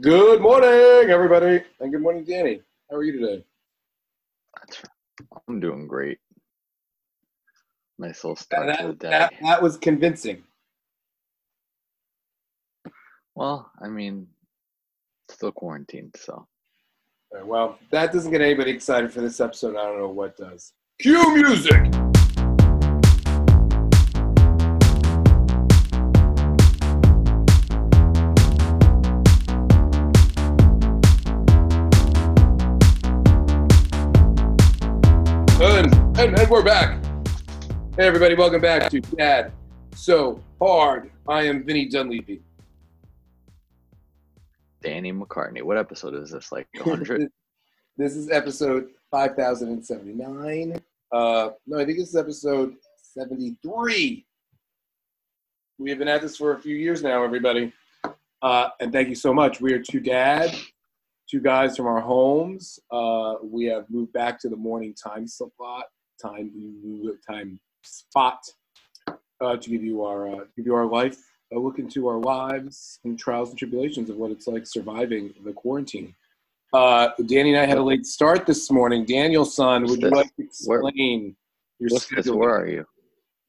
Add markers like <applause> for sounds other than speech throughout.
Good morning, everybody, and good morning, Danny. How are you today? I'm doing great. Nice little start That, to the day. that, that was convincing. Well, I mean, still quarantined, so right, well, that doesn't get anybody excited for this episode. I don't know what does. Cue music. And, and, we're back. Hey, everybody, welcome back to Dad So Hard. I am Vinny Dunleavy. Danny McCartney. What episode is this? Like 100? <laughs> This is episode 5079. Uh, no, I think this is episode 73. We have been at this for a few years now, everybody. Uh, and thank you so much. We are two dad, two guys from our homes. Uh, we have moved back to the morning time slot, time time spot uh, to give you our uh, give you our life, a look into our lives and trials and tribulations of what it's like surviving the quarantine. Uh, Danny and I had a late start this morning. Daniel, son, would you this? like to Where- explain your What's this? schedule? Where are you?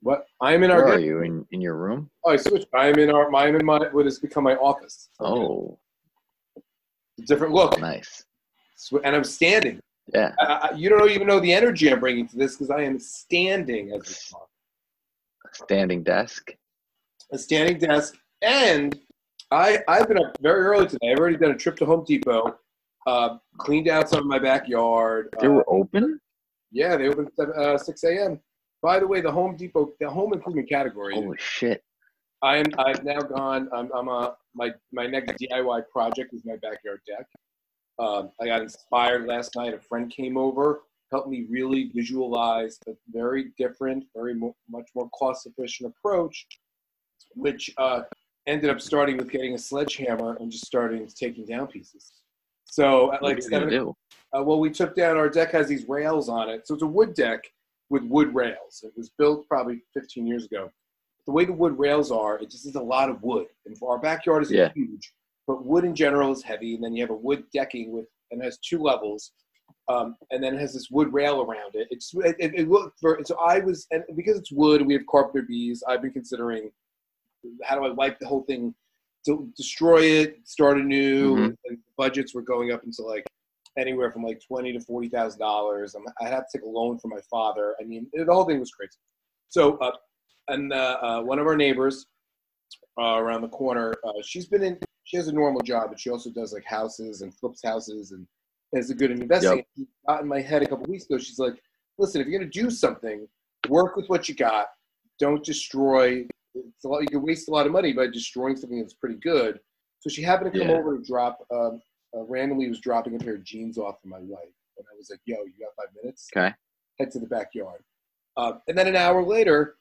What I'm in our. Where are you? In, in your room? Oh, I switched. I'm in our. I'm in my. What has become my office. Oh, different look. nice. And I'm standing. Yeah. You don't even know the energy I'm bringing to this because I am standing as talk. Standing desk. A standing desk, and I I've been up very early today. I've already done a trip to Home Depot, uh, cleaned out some of my backyard. They uh, were open? yeah, they opened at uh, 6 a.m. By the way, the Home Depot, the home improvement category. Holy shit. I am. I've now gone. I'm. I'm a. My my next DIY project is my backyard deck. Um, I got inspired last night. A friend came over, helped me really visualize a very different, very mo- much more cost efficient approach, which uh, ended up starting with getting a sledgehammer and just starting taking down pieces. So at What like are you gonna seven, do? uh, well, we took down our deck has these rails on it, so it's a wood deck with wood rails. It was built probably 15 years ago. The way the wood rails are, it just is a lot of wood, and for our backyard is Yeah. huge. But wood in general is heavy, and then you have a wood decking with and has two levels, um, and then it has this wood rail around it. It's it, it, it looked for so I was and because it's wood, we have carpenter bees. I've been considering how do I wipe the whole thing, to destroy it, start anew. And budgets were going up into like anywhere from like twenty to forty thousand dollars. I had to take a loan from my father. I mean, the whole thing was crazy. So, uh, and uh, uh, one of our neighbors uh, around the corner, uh, she's been in. She has a normal job, but she also does like houses and flips houses and is a good at investing. Yep. Got in my head a couple weeks ago. She's like, "Listen, if you're gonna do something, work with what you got. Don't destroy. It's a lot. You can waste a lot of money by destroying something that's pretty good." So she happened to come Yeah. over and drop. Um, uh, randomly was dropping a pair of jeans off for my wife, and I was like, "Yo, you got five minutes?" Okay. Head to the backyard. Uh, and then an hour later,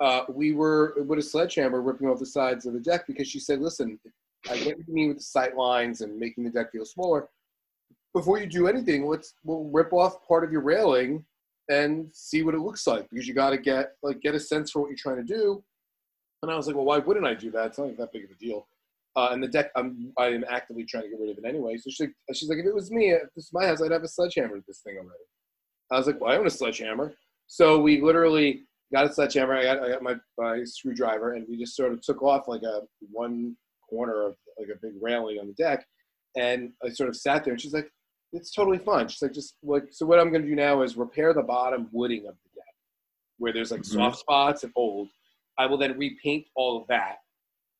uh, we were with a sledgehammer ripping off the sides of the deck because she said, "Listen, I get what you mean with the sight lines and making the deck feel smaller. Before you do anything, let's we'll rip off part of your railing and see what it looks like because you got to get like get a sense for what you're trying to do." And I was like, "Well, why wouldn't I do that? It's not like that big of a deal." Uh, and the deck, I'm I am actively trying to get rid of it anyway. So she's like, she's like, if it was me, if this is my house, I'd have a sledgehammer to this thing already. I was like, well, I own a sledgehammer. So we literally got a sledgehammer. I got, I got my, my screwdriver, and we just sort of took off like a one corner of like a big railing on the deck. And I sort of sat there, and she's like, it's totally fine. She's like, just like, so what I'm going to do now is repair the bottom wooding of the deck where there's like Mhm. soft spots and old. I will then repaint all of that.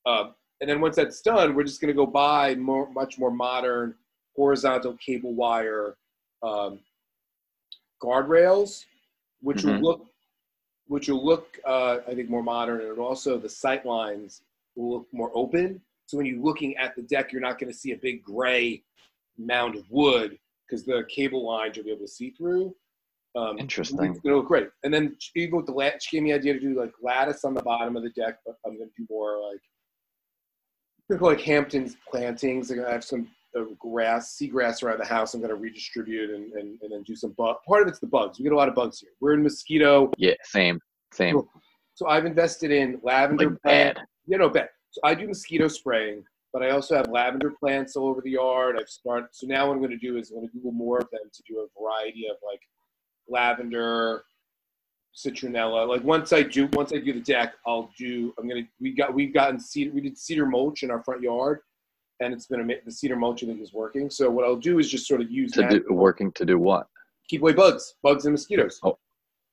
Uh, and then once that's done, we're just going to go buy more, much more modern horizontal cable wire um, guardrails, which Mhm. will look, which will look, uh, I think, more modern, and also the sight lines will look more open. So when you're looking at the deck, you're not going to see a big gray mound of wood because the cable lines you'll be able to see through. Um, Interesting. It's going to look great. And then even with the lat, she gave me the idea to do like lattice on the bottom of the deck, but I'm going to do more like like Hampton's plantings. I'm gonna have some uh, grass, seagrass around the house. I'm gonna redistribute and, and, and then do some bug. Part of it's the bugs. We get a lot of bugs here. We're in mosquito, Yeah, same, same. so I've invested in lavender Like plant. bad. You know, bad. So I do mosquito spraying. but I also have lavender plants all over the yard. I've started. So now what I'm going to do is I'm going to Google more of them to do a variety of like lavender, citronella. Like once I do, once I do the deck, I'll do. I'm gonna. We got. We've gotten cedar. We did cedar mulch in our front yard, and it's been a, the cedar mulch I think is working. So what I'll do is just sort of use To that do working to do what? keep away bugs, bugs and mosquitoes. Oh.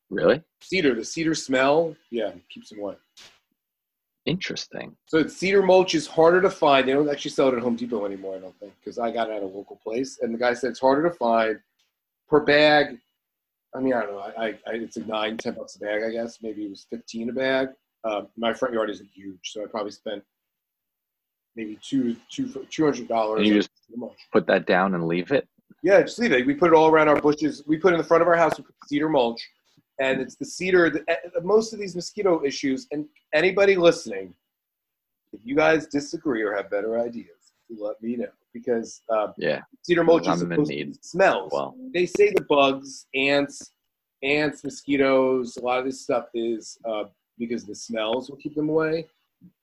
Really? Cedar, the cedar smell, yeah, keeps them away. Interesting. So cedar mulch is harder to find. They don't actually sell it at Home Depot anymore, I don't think, because I got it at a local place. And the guy said it's harder to find per bag. I mean, I don't know. I, I, I it's like nine, ten bucks a bag, I guess. Maybe it was fifteen a bag. Um, my front yard isn't huge, so I probably spent maybe two, two, two hundred dollars. You just put that down and leave it? Yeah, just leave it. We put it all around our bushes. We put it in the front of our house. We put cedar mulch, and it's the cedar. That, uh, most of these mosquito issues, and anybody listening, if you guys disagree or have better ideas, let me know because um, Yeah. cedar mulch is supposed need. to smells. Well, They say the bugs, ants, ants, mosquitoes. A lot of this stuff is uh, because the smells will keep them away.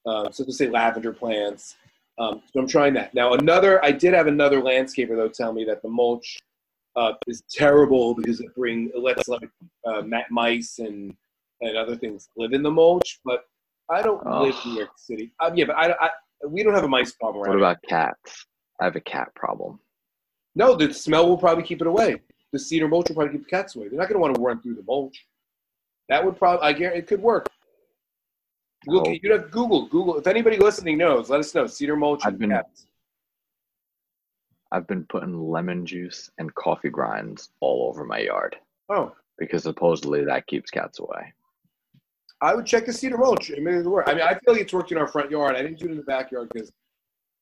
Uh, so to say lavender plants. Um, so I'm trying that now. Another, I did have another landscaper though tell me that the mulch uh, is terrible because it bring it lets like uh, mice and and other things live in the mulch. But I don't Oh. live in New York City. Um, yeah, but I, I we don't have a mice problem what here. about cats? I have a cat problem. No, the smell will probably keep it away. The cedar mulch will probably keep the cats away. They're not going to want to run through the mulch. That would probably, I guarantee, it could work. Look, Oh. you have Google. Google. If anybody listening knows, let us know. Cedar mulch I've and been- cats. I've been putting lemon juice and coffee grinds all over my yard Oh, because supposedly that keeps cats away. I would check the cedar mulch. I mean, it would work. I mean, I feel like it's worked in our front yard. I didn't do it in the backyard because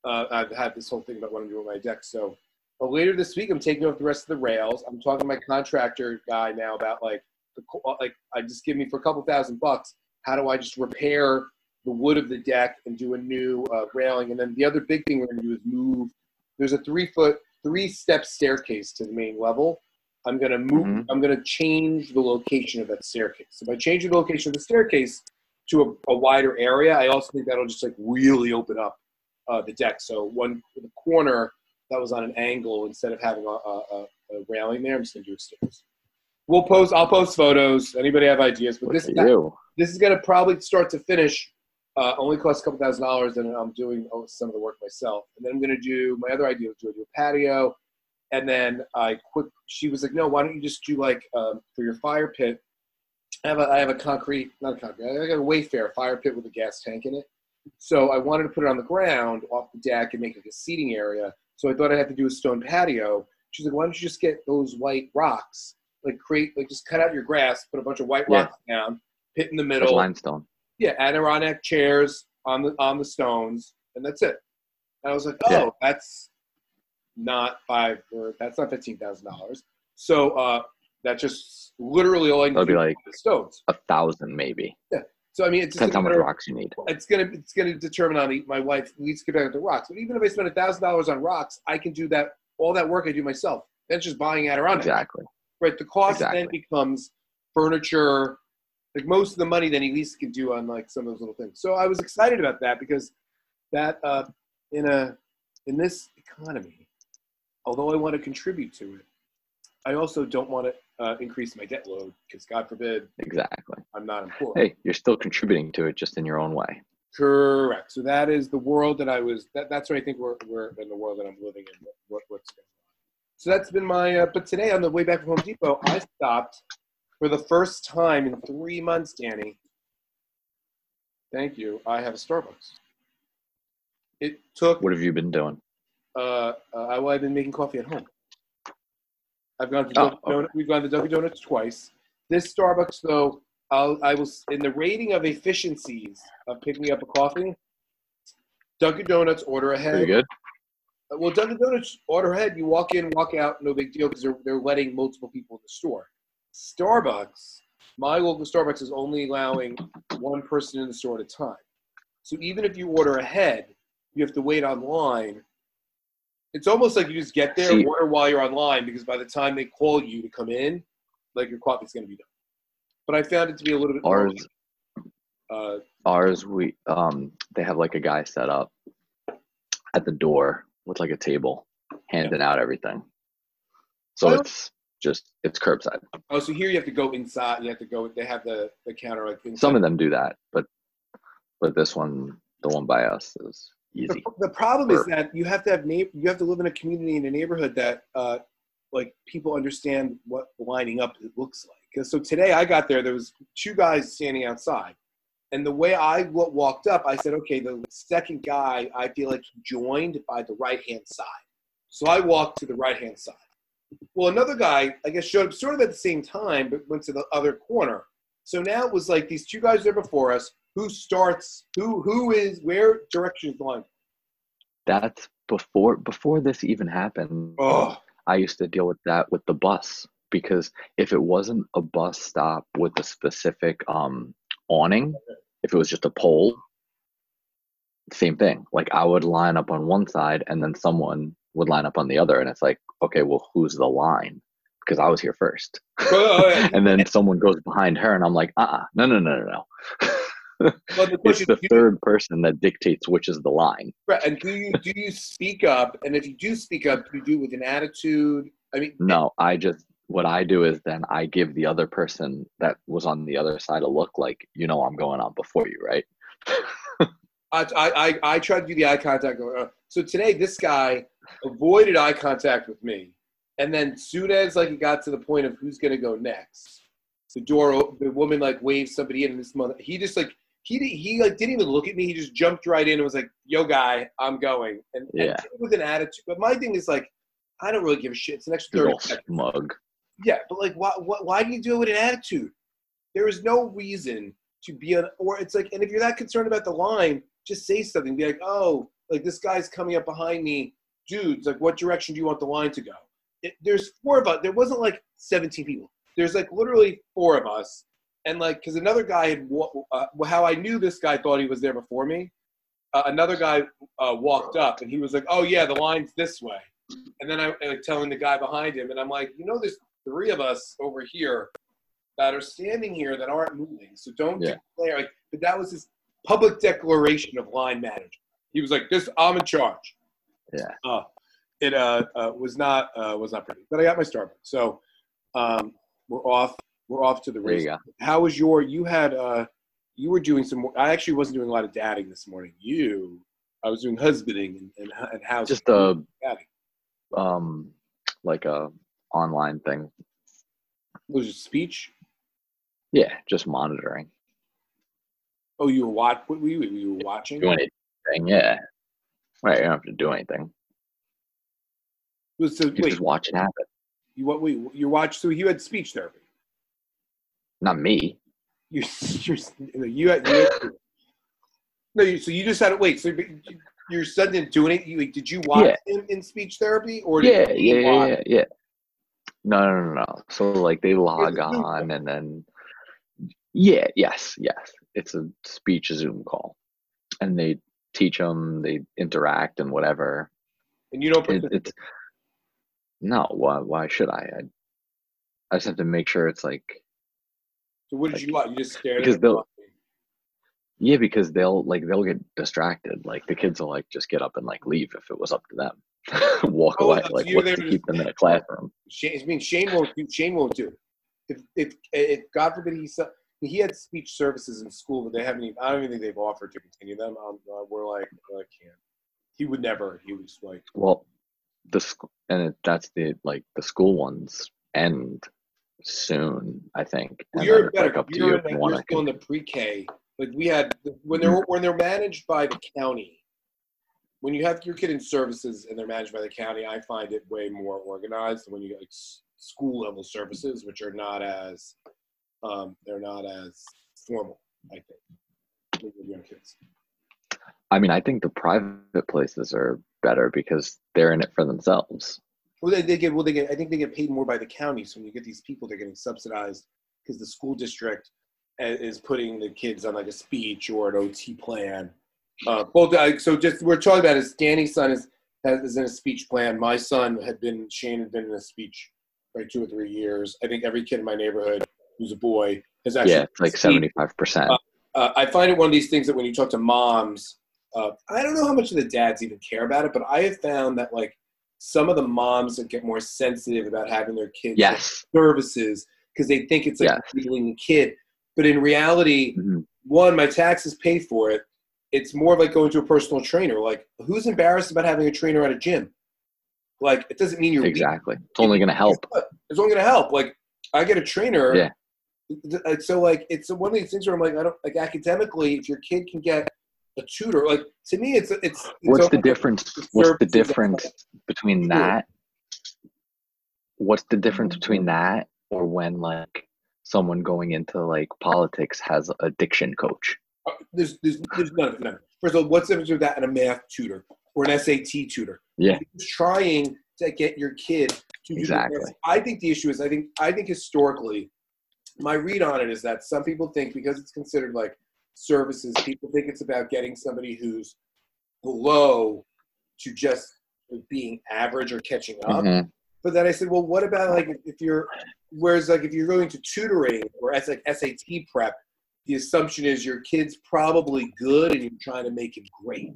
uh, I've had this whole thing about what I'm doing with my deck. So but later this week, I'm taking off the rest of the rails. I'm talking to my contractor guy now about like the like I just give me for a couple thousand bucks. How do I just repair the wood of the deck and do a new uh, railing? And then the other big thing we're going to do is move. There's a three foot, three step staircase to the main level. I'm going to move. Mhm. I'm going to change the location of that staircase. So by changing the location of the staircase to a, a wider area, I also think that'll just like really open up uh, the deck. So one the corner that was on an angle instead of having a, a, a, railing there. I'm just gonna do stairs. We'll post. I'll post photos. Anybody have ideas? But Look this you. this is gonna probably start to finish. Uh, only cost a couple thousand dollars, and I'm doing some of the work myself. And then I'm gonna do my other idea was to do a patio, and then I quick. She was like, "No, why don't you just do like um, for your fire pit? I have a I have a concrete, not a concrete. I got a Wayfair fire pit with a gas tank in it. So I wanted to put it on the ground off the deck and make it a seating area. So I thought I'd have to do a stone patio. She's like, why don't you just get those white rocks? Like create, like just cut out your grass, put a bunch of white Yeah. rocks down, pit in the That's middle. limestone. Yeah, Adirondack chairs on the on the stones, and that's it. And I was like, oh, Yeah. that's not five or that's not fifteen thousand dollars. So uh, that's just literally all I to be like- the stones. A thousand maybe. Yeah. So I mean, it's just Depends how much rocks you need. it's gonna it's gonna determine on the, my wife needs to get back the rocks. But even if I spend a thousand dollars on rocks, I can do that all that work I do myself. That's just buying Adirondack. Exactly. Right. The cost then becomes furniture. Like most of the money then at least can do on like some of those little things. So I was excited about that because that uh, in a in this economy, although I want to contribute to it, I also don't want to uh, increase my debt load because God forbid Exactly. I'm not employed. Hey, you're still contributing to it just in your own way. Correct. So that is the world that I was. That, that's what I think we're, we're in the world that I'm living in. What, what's going on? So that's been my. Uh, but today on the way back from Home Depot, I stopped for the first time in three months. Danny, thank you. I have a Starbucks. It took. What have you been doing? Uh, uh, well, I've been making coffee at home. I've gone to Oh, Dunkin' Donut, we've gone to Dunkin' Donuts twice. This Starbucks, though, I'll, I was in the rating of efficiencies of picking up a coffee. Dunkin' Donuts order ahead. Pretty good. Well, Dunkin' Donuts order ahead. You walk in, walk out, no big deal because they're they're letting multiple people in the store. Starbucks, my local Starbucks is only allowing one person in the store at a time. So even if you order ahead, you have to wait online. It's almost like you just get there, See- order while you're online, because by the time they call you to come in, like your coffee's going to be done. But I found it to be a little bit Ours, uh, ours, we um, they have like a guy set up at the door with like a table, handing out everything. So it's just it's curbside. Oh, so here you have to go inside. You have to go. They have the the counter like inside. Some of them do that, but but this one, the one by us, is the, easy. the problem is that you have to have neighbor, you have to live in a community in a neighborhood that uh, like people understand what lining up it looks like. 'Cause so today I got there, there was two guys standing outside, and the way I walked up, I said, okay, the second guy I feel like he joined by the right hand side, so I walked to the right hand side. Well, another guy I guess showed up sort of at the same time, but went to the other corner. So now it was like these two guys there before us. Who starts? Who who is where direction is going. That's before before this even happened. Oh, I used to deal with that with the bus because if it wasn't a bus stop with a specific um, awning, if it was just a pole, same thing. Like I would line up on one side and then someone would line up on the other, and it's like, okay, well, who's the line? Because I was here first, <laughs> and then someone goes behind her, and I'm like, uh, uh no, no, no, no, no. But the <laughs> it's the you- third person that dictates which is the line. right, and do you do you speak up? And if you do speak up, do you do it with an attitude? I mean, No, I just what I do is then I give the other person that was on the other side a look like you know I'm going on before you, right? <laughs> I, I, I, tried to do the eye contact. uh, So today, this guy avoided eye contact with me, and then soon as like it got to the point of who's gonna go next, the door, the woman like waved somebody in, and this mother, he just like he he like didn't even look at me. He just jumped right in and was like, "Yo, guy, I'm going," and, and Yeah. it with an attitude. But my thing is like, I don't really give a shit. It's an extra thirty seconds. smug. Yeah, but like, why, why, why do you do it with an attitude? There is no reason to be an, or it's like, and if you're that concerned about the line, just say something. Be like, oh, like this guy's coming up behind me, dudes. Like, what direction do you want the line to go? It, there's four of us. There wasn't like 17 people. There's like literally four of us, and like, because another guy had, uh, how I knew this guy thought he was there before me. Uh, another guy uh, walked up, and he was like, oh yeah, the line's this way. And then I like telling the guy behind him, and I'm like, you know, there's three of us over here that are standing here that aren't moving. So don't Yeah. declare like but that was his public declaration of line management. He was like, This I'm in charge. Yeah. Uh, it uh, uh, was not uh, was not pretty. But I got my Starbucks. So um, we're off we're off to the race. How was your you had uh you were doing some I actually wasn't doing a lot of dadding this morning. You I was doing husbanding and, and, and housing. Just a dadding. um like a online thing. Was it speech? Yeah, just monitoring. Oh, you were watch. What were you? You were watching. Do anything, yeah. Right, you don't have to do anything. Was so, You wait, just watch it happen. you what? Wait, you watched. So you had speech therapy. Not me. You, you're, you had. You had no, you, so you just had to wait. So you- your son didn't do anything. You, like, did you watch Yeah. him in speech therapy, or Yeah, yeah, yeah, yeah, yeah. No, no, no, no. So like they log on and then yeah, yes, yes. It's a speech Zoom call, and they teach them, they interact and whatever. And you don't. It, it's no. Why? Why should I? I? I just have to make sure it's like so what did you watch? You just stared because they'll- yeah, because they'll like they'll get distracted. Like the kids will like just get up and like leave if it was up to them. <laughs> Walk Oh, away. Like what's to keep them in a classroom? Shane, I mean, Shane won't do. Shane won't do. If if if God forbid he he had speech services in school, but they haven't. Even, I don't even think they've offered to continue them. Um, uh, we're like, I can't. He would never. He was like, Well, the school, and it, that's the like the school ones end soon, I think. Well, and you're better. like up to you're you if you you're want to. still in the pre-K. Like we had when they're when they're managed by the county. When you have your kid in services and they're managed by the county, I find it way more organized than when you get like school level services, which are not as um, they're not as formal. I think with young kids. I mean, I think the private places are better because they're in it for themselves. Well, they, they get well. They get. I think they get paid more by the county. So when you get these people, they're getting subsidized because the school district is putting the kids on like a speech or an OT plan. Uh, both. Uh, so just we're talking about is Danny's son is has, is in a speech plan. My son had been Shane had been in a speech for like two or three years. I think every kid in my neighborhood who's a boy has actually yeah, it's like seventy five percent. uh, I find it one of these things that when you talk to moms, Uh, I don't know how much of the dads even care about it, but I have found that like some of the moms that get more sensitive about having their kids Yes. services because they think it's like Yes. the kid. But in reality, Mhm. one, my taxes pay for it. It's more of like going to a personal trainer. Like, who's embarrassed about having a trainer at a gym? Like, it doesn't mean you're weak. Exactly. It's only going to help. It's only going to help. Like, I get a trainer. Yeah. Th- So, like, it's one of these things where I'm like, I don't like academically. If your kid can get a tutor, like to me, it's it's. it's What's the difference? What's the difference between that? What's the difference between that or when like someone going into like politics has a diction coach? Uh, There's, there's, there's none of. None. First of all, what's the difference with that and a math tutor or an SAT tutor? Yeah. Trying to get your kid to Exactly. I think the issue is, I think, I think historically, my read on it is that some people think because it's considered like services, people think it's about getting somebody who's below to just being average or catching up. Mhm. But then I said, well, what about like if- if you're, whereas like if you're going to tutoring or as like SAT prep, the assumption is your kid's probably good and you're trying to make him great.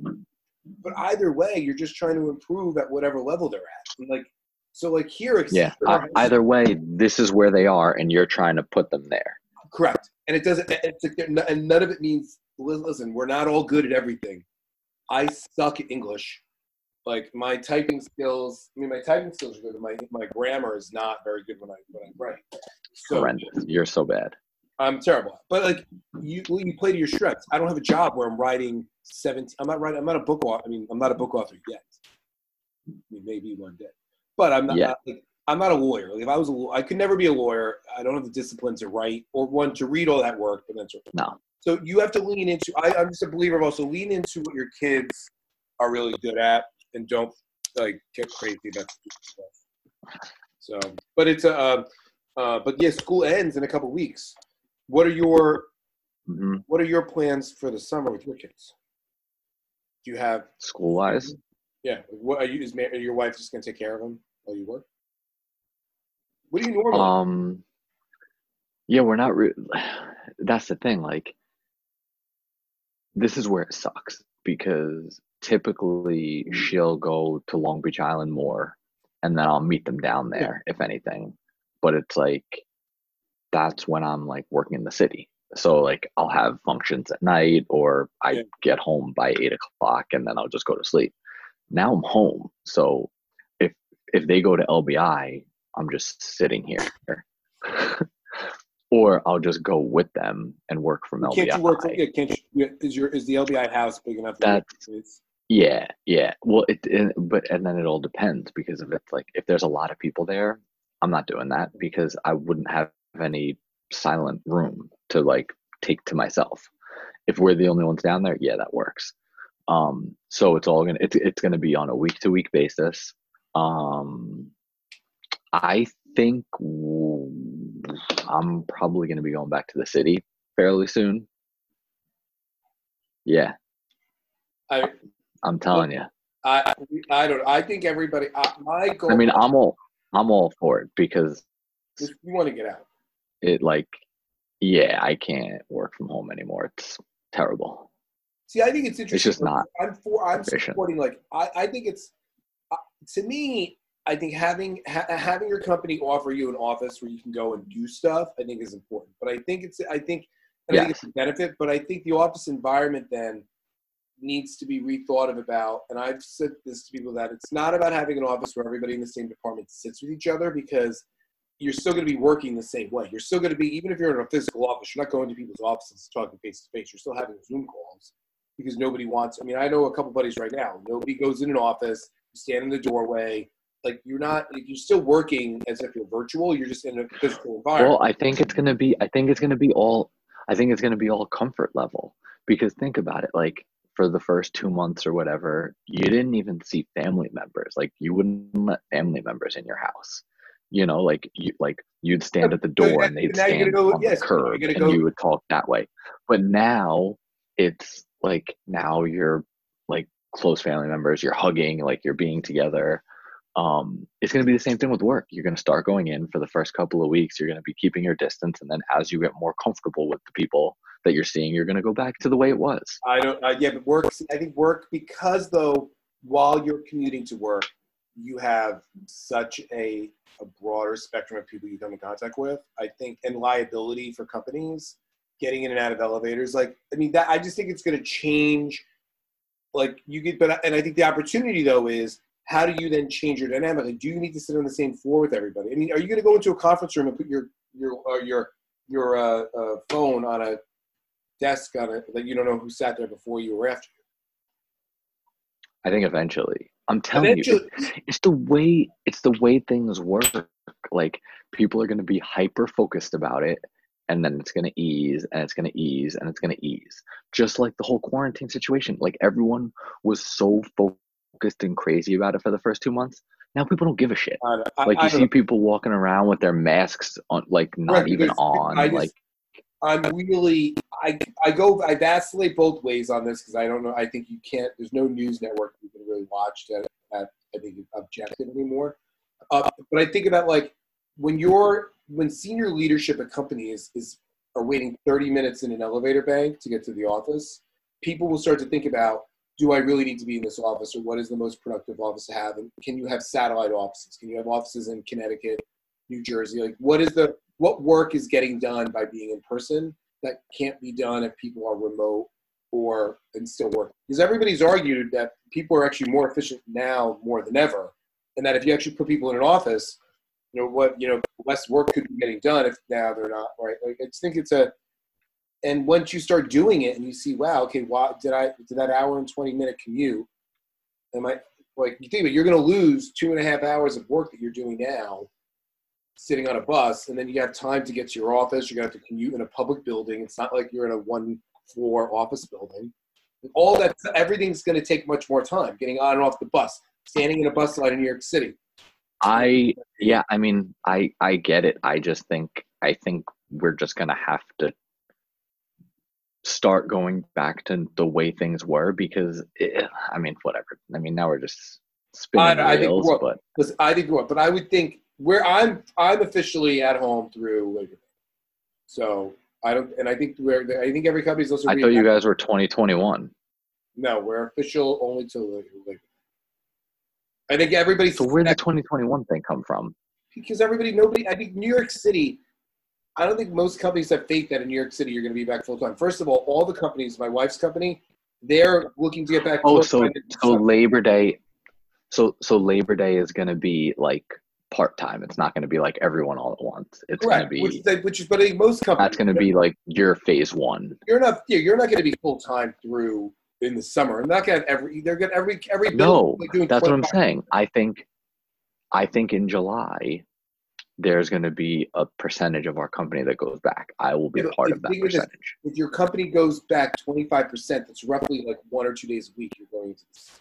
But either way, you're just trying to improve at whatever level they're at. And like, so like here, Yeah. Accenture I- has- either way, this is where they are, and you're trying to put them there. correct. And it doesn't, it's like, not- and none of it means, listen, we're not all good at everything. I suck at English. Like my typing skills, I mean, my typing skills are good, but my, my grammar is not very good when I, when I write. So Horrendous. You're so bad. I'm terrible. But like you, you play to your strengths. I don't have a job where I'm writing 17. I'm not writing. I'm not a book author. I mean, I'm not a book author yet. I mean, maybe one day. But I'm not. Yeah. like, I'm not a lawyer. Like if I was a, I could never be a lawyer. I don't have the discipline to write or one to read all that work. But then to, No. so you have to lean into. I, I'm just a believer of also lean into what your kids are really good at, and don't like get crazy about stuff. So, but it's a. Uh, uh, but yeah, school ends in a couple weeks. What are your hmm What are your plans for the summer with your kids? Do you have? School wise, Yeah. What are you? Is your wife just gonna take care of them while you work? What do you normally? um, yeah, we're not. Re- <sighs> that's the thing. Like, this is where it sucks because typically she'll go to Long Beach Island more, and then I'll meet them down there if anything. But it's like that's when I'm like working in the city. So like I'll have functions at night, or I Yeah. get home by eight o'clock, and then I'll just go to sleep. Now I'm home, so if they go to LBI, I'm just sitting here. <laughs> or I'll just go with them and work from LBI. can't you work? Yeah, can't you? Is your is the LBI house big enough? That's-? Yeah, yeah. Well, it, it but and then it all depends because if it's like if there's a lot of people there, I'm not doing that because I wouldn't have any silent room to like take to myself. If we're the only ones down there, yeah, that works. Um, so it's all gonna it's it's gonna be on a week to week basis. Um, I think I'm probably gonna be going back to the city fairly soon. Yeah, I I'm telling you. I I don't. I think everybody. I, my goal. I mean, I'm all I'm all for it because you want to get out. it like yeah, I can't work from home anymore. It's terrible. See, I think it's interesting. It's just not I'm for. I'm efficient. supporting. Like, I, I think it's. To me, I think having ha- having your company offer you an office where you can go and do stuff, I think is important. But I think it's. I think. And I think it's a benefit. But I think the office environment then needs to be rethought of about. And I've said this to people that it's not about having an office where everybody in the same department sits with each other because you're still going to be working the same way. You're still going to be, even if you're in a physical office, you're not going to people's offices talking face to face. You're still having Zoom calls because nobody wants. I mean, I know a couple buddies right now. Nobody goes in an office. You stand in the doorway. Like you're not. You're still working as if you're virtual. You're just in a physical environment. Well, I think it's gonna be I think it's gonna be all I think it's gonna be all comfort level. Because think about it, like for the first two months or whatever, you didn't even see family members. Like you wouldn't let family members in your house. You know, like you like you'd stand at the door and they'd stand go- on yes, the curb and go- you would talk that way. But now it's like now you're like close family members, you're hugging, like you're being together. um, it's going to be the same thing with work. You're going to start going in for the first couple of weeks. You're going to be keeping your distance, and then as you get more comfortable with the people that you're seeing, you're going to go back to the way it was. I don't. Uh, yeah, but work. I think work because though, while you're commuting to work, you have such a a broader spectrum of people you come in contact with. I think and liability for companies getting in and out of elevators. Like, I mean, that I just think it's going to change. Like you get, but and I think the opportunity though is how do you then change your dynamic? Like, do you need to sit on the same floor with everybody? I mean, are you going to go into a conference room and put your your uh, your your uh, uh, phone on a desk on a that you don't know who sat there before you or after you? I think eventually. I'm telling Eventually- you, it's the way it's the way things work. Like people are going to be hyper focused about it, and then it's going to ease, and it's going to ease, and it's going to ease. Just like the whole quarantine situation. Like everyone was so focused and crazy about it for the first two months. Now people don't give a shit. I, I, Like you don't see people walking around with their masks on, like not Right, even on. I just- like I'm really I I go I vacillate both ways on this because I don't know I think you can't there's no news network you can really watch that that I think objective anymore. Uh, but I think about like when you're when senior leadership at companies is are waiting 30 minutes in an elevator bank to get to the office, people will start to think about do I really need to be in this office or what is the most productive office to have and can you have satellite offices? Can you have offices in Connecticut, New Jersey? Like what is the what work is getting done by being in person that can't be done if people are remote or and still work because everybody's argued that people are actually more efficient now more than ever and that if you actually put people in an office you know what you know less work could be getting done if now they're not right? Like i think it's a and once you start doing it and you see wow okay why did i did that hour and 20 minute commute am i like you think about you're going to lose two and a half hours of work that you're doing now sitting on a bus and then you have time to get to your office you're going to have to commute in a public building it's not like you're in a one floor office building. All that everything's going to take much more time getting on and off the bus standing in a bus line in new york city I yeah, I mean, I I get it. I just think I think we're just gonna have to start going back to the way things were because it, I mean, whatever. I mean, now we're just spinning I- I think but Listen, I think what, but I would think where I'm, I'm officially at home through Labor Day. So I don't, and I think we're, I think every company's also. I thought you guys were 2021. No, we're official only till Labor Day. I think everybody's So where did the 2021 thing come from? because everybody, nobody. I think New York City. I don't think most companies have faith that in New York City you're going to be back full time. First of all, all the companies, my wife's company, they're looking to get back. Oh, so so Labor Day, so so Labor Day is gonna be like part time. It's not gonna be like everyone all at once. It's gonna be which, is- which is, but I think most companies that's gonna be like your phase one. you're not yeah, you're not going to be full time through in the summer. I'm not going to have every they're going to every every No, That's what I'm saying. I think, I think in July, there's going to be a percentage of our company that goes back. I will be but part of that thing with this- percentage. If your company goes back 25 percent, that's roughly like one or two days a week. You're going into this.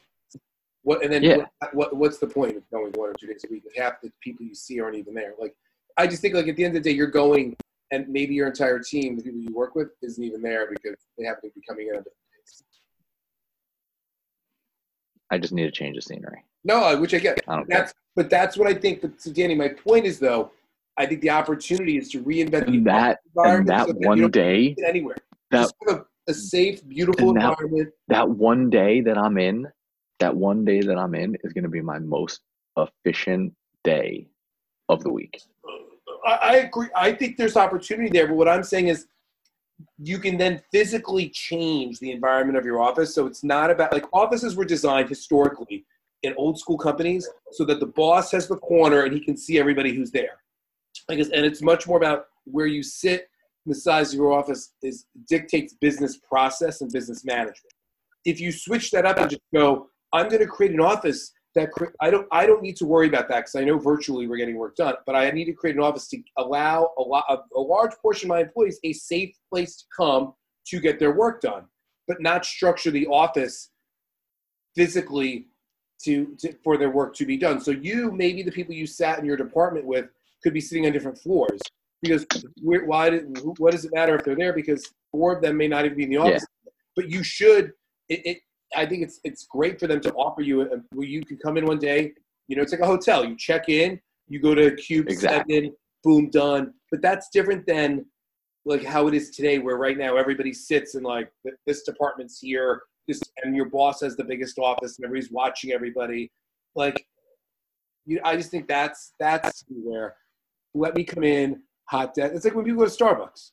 What and then Yeah. what, what what's the point of going one or two days a week if half the people you see aren't even there? Like I just think like at the end of the day, you're going and maybe your entire team, the people you work with, isn't even there because they happen to be coming in on different days. I just need to change the scenery. No, which I get. I don't care. But that's what I think. But so Danny, my point is though, I think the opportunity is to reinvent the And that and environment that so one don't day, anywhere. that a, a safe, beautiful that- environment. that one day that I'm in, that one day that I'm in is going to be my most efficient day of the week. I, I agree. I think there's opportunity there, but what I'm saying is you can then physically change the environment of your office. So it's not about like offices were designed historically in old school companies so that the boss has the corner and he can see everybody who's there. Guess, and it's much more about where you sit, the size of your office is dictates business process and business management. If you switch that up and just go, I'm going to create an office that I don't I don't need to worry about that because I know virtually we're getting work done, but I need to create an office to allow a lot a, a large portion of my employees a safe place to come to get their work done, but not structure the office physically to, to for their work to be done. So you maybe the people you sat in your department with could be sitting on different floors because we're, why did, what does it matter if they're there because four of them may not even be in the office, but you should it, it I think it's it's great for them to offer you a, where you can come in one day, You know, it's like a hotel. You check in, you go to cube Exactly. seven, boom, done. But that's different than like how it is today, where right now everybody sits and like this department's here, this and your boss has the biggest office and everybody's watching everybody. Like, you, I just think that's that's where let me come in hot desk. It's like when people go to Starbucks.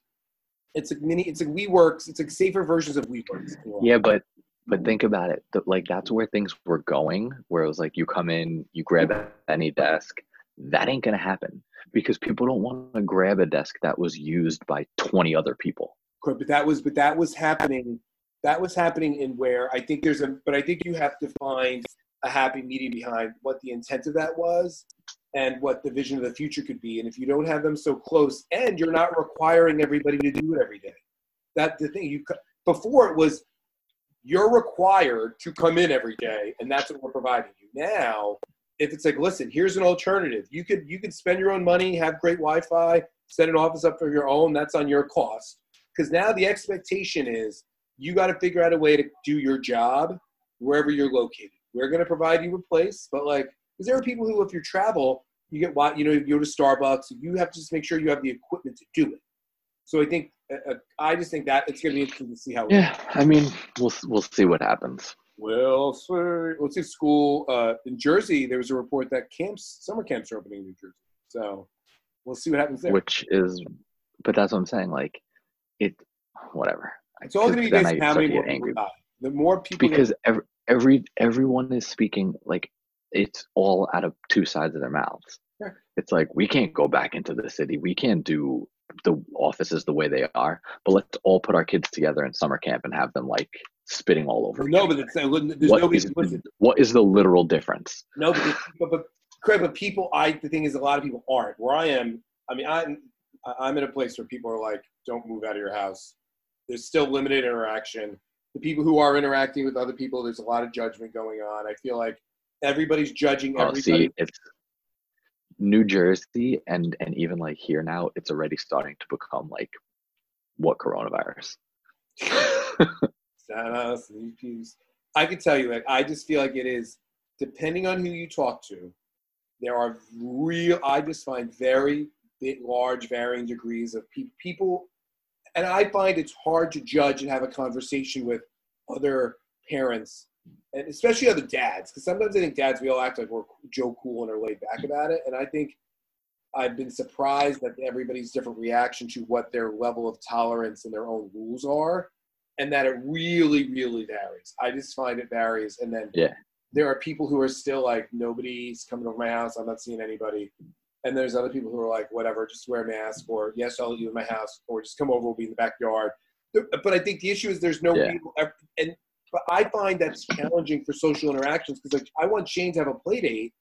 It's like mini. It's like WeWorks. It's like safer versions of WeWorks. Yeah, but but mm-hmm. think about it. th- Like that's where things were going. Where it was like you come in, you grab mm-hmm. any desk. That ain't gonna happen because people don't want to grab a desk that was used by twenty other people. Correct, but that was but that was happening. That was happening in where I think there's a. But I think you have to find a happy medium behind what the intent of that was and what the vision of the future could be. And if you don't have them so close, and you're not requiring everybody to do it every day, that the thing you before it was you're required to come in every day, and that's what we're providing you. Now, if it's like, listen, here's an alternative. You could you could spend your own money, have great Wi-Fi, set an office up for your own. That's on your cost. Because now the expectation is you got to figure out a way to do your job wherever you're located. We're going to provide you a place, but like, because there are people who, if you travel, you get you know, you go to Starbucks. You have to just make sure you have the equipment to do it. So I think I just think that it's going to be interesting to see how. Yeah, I mean, we'll we'll see what happens. Well, so let's see. School uh, in Jersey, there was a report that camps, summer camps, are opening in New Jersey. So we'll see what happens there. Which is, but that's what I'm saying. Like, it, whatever. it's all going to be based how many more people angry. die. The more people, because every, every everyone is speaking like it's all out of two sides of their mouths. Sure. It's like we can't go back into the city. We can't do the offices the way they are. But let's all put our kids together in summer camp and have them like spitting all over. no, but it's, there's What nobody. is- what is the literal difference? No, but, but, but Craig, but people, I the thing is, a lot of people aren't. Where I am, I mean, I'm I'm in a place where people are like, "Don't move out of your house." There's still limited interaction. The people who are interacting with other people, there's a lot of judgment going on. I feel like everybody's judging Oh, everybody. see, it's New Jersey and and even like here now, it's already starting to become like what coronavirus. I can tell you, like, I just feel like it is, depending on who you talk to, there are real, I just find very big, large, varying degrees of pe- people. And I find it's hard to judge and have a conversation with other parents, and especially other dads, because sometimes I think dads, we all act like we're Joe Cool and are laid back about it. And I think I've been surprised at everybody's different reaction to what their level of tolerance and their own rules are and that it really, really varies. I just find it varies. And then Yeah. there are people who are still like, nobody's coming over my house. I'm not seeing anybody. And there's other people who are like, whatever, just wear a mask, or yes, I'll let you in my house, or just come over, we'll be in the backyard. But I think the issue is there's no Yeah. real, and but I find that's challenging for social interactions because like I want Shane to have a play date.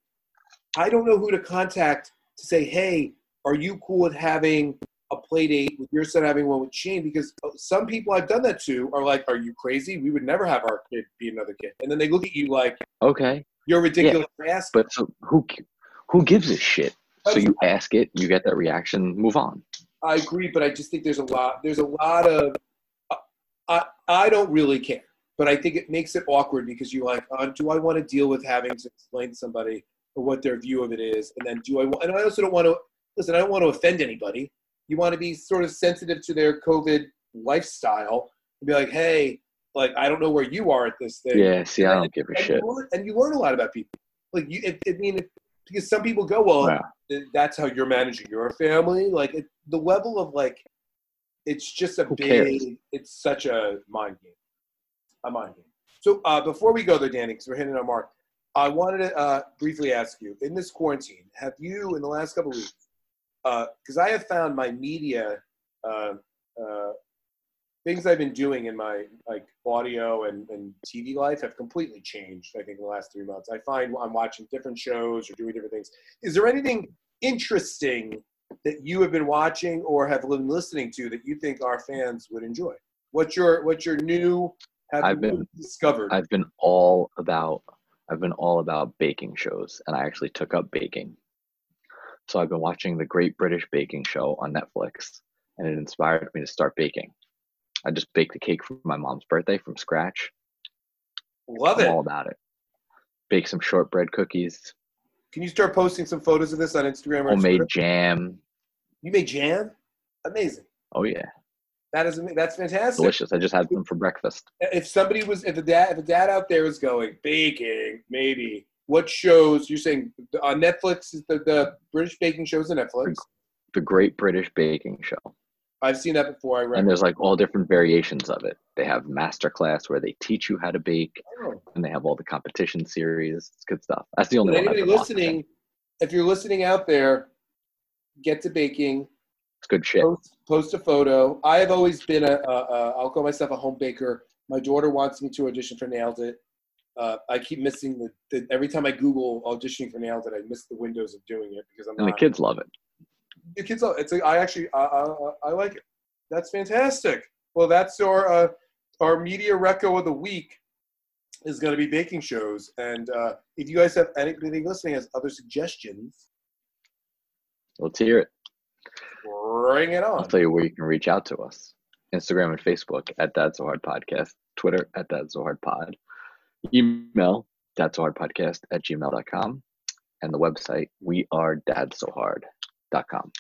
I don't know who to contact to say, hey, are you cool with having a play date with your son having one with Shane? Because uh, some people I've done that to are like, are you crazy? We would never have our kid be another kid. And then they look at you like, Okay, you're ridiculous asking. but so who who gives a shit? So you ask it, you get that reaction, move on. I agree, but I just think there's a lot. There's a lot of. I I don't really care, but I think it makes it awkward because you're like, uh, do I want to deal with having to explain to somebody what their view of it is, and then do I? wa- And I also don't want to listen. I don't want to offend anybody. You want to be sort of sensitive to their COVID lifestyle and be like, hey, like I don't know where you are at this thing. Yeah, see, I don't give a and shit. You learn, and you learn a lot about people. Like you, I mean, if, because some people go, well, Wow. that's how you're managing your family. Like it, the level of like, it's just a Who big. cares? It's such a mind game, a mind game. So uh, before we go there, Danny, because we're hitting our mark, I wanted to uh, briefly ask you: in this quarantine, have you, in the last couple weeks, because I have found my media uh, uh, things I've been doing in my like audio and, and TV life have completely changed. I think in the last three months, I find I'm watching different shows or doing different things. Is there anything interesting that you have been watching or have been listening to that you think our fans would enjoy? What's your what's your new have I've been- discovered? I've been all about I've been all about baking shows and I actually took up baking. So I've been watching the Great British Baking Show on Netflix and it inspired me to start baking. I just baked a cake for my mom's birthday from scratch. Love I'm it. all about it. Bake some shortbread cookies. Can you start posting some photos of this on Instagram or Homemade Twitter? jam. You made jam? Amazing. Oh yeah, That is that's fantastic. delicious. I just had them for breakfast. If somebody was, if a dad, if a dad out there was going baking, maybe what shows you're saying on Netflix is the, the British baking shows on Netflix. The Great British Baking Show. I've seen that before. I read. and there's like all different variations of it. They have master class where they teach you how to bake, Oh. and they have all the competition series. It's good stuff. That's the only But one. Anybody listening, if you're listening out there, get to baking. It's good shit. Post, post a photo. I have always been a, a, a. I'll call myself a home baker. My daughter wants me to audition for Nailed It. Uh, I keep missing the, the. Every time I Google auditioning for Nailed It, I miss the windows of doing it because I'm And the kids love it. the kids. Love it's. A, I actually. I, I, I like it. That's fantastic. Well, that's our uh, our media reco of the week is going to be baking shows. And uh, if you guys have anybody listening has other suggestions, Let's hear it. Bring it on. I'll tell you where you can reach out to us. Instagram and Facebook at That's So Hard Podcast. Twitter at That's So Hard Pod. Email That's So Hard Podcast at gmail.com. And the website we are dadsohard.com.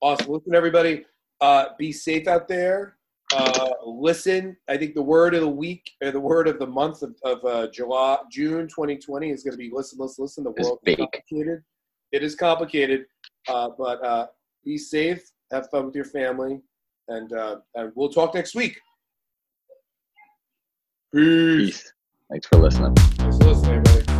Awesome. Listen, everybody. Uh, be safe out there. Uh, listen. I think the word of the week or the word of the month of, of uh, July, June 2020 is going to be listen, listen, listen. The world is complicated. It is complicated, uh, but uh, be safe. Have fun with your family, and uh, and we'll talk next week. Peace. Peace. Thanks for listening. Thanks for listening, everybody.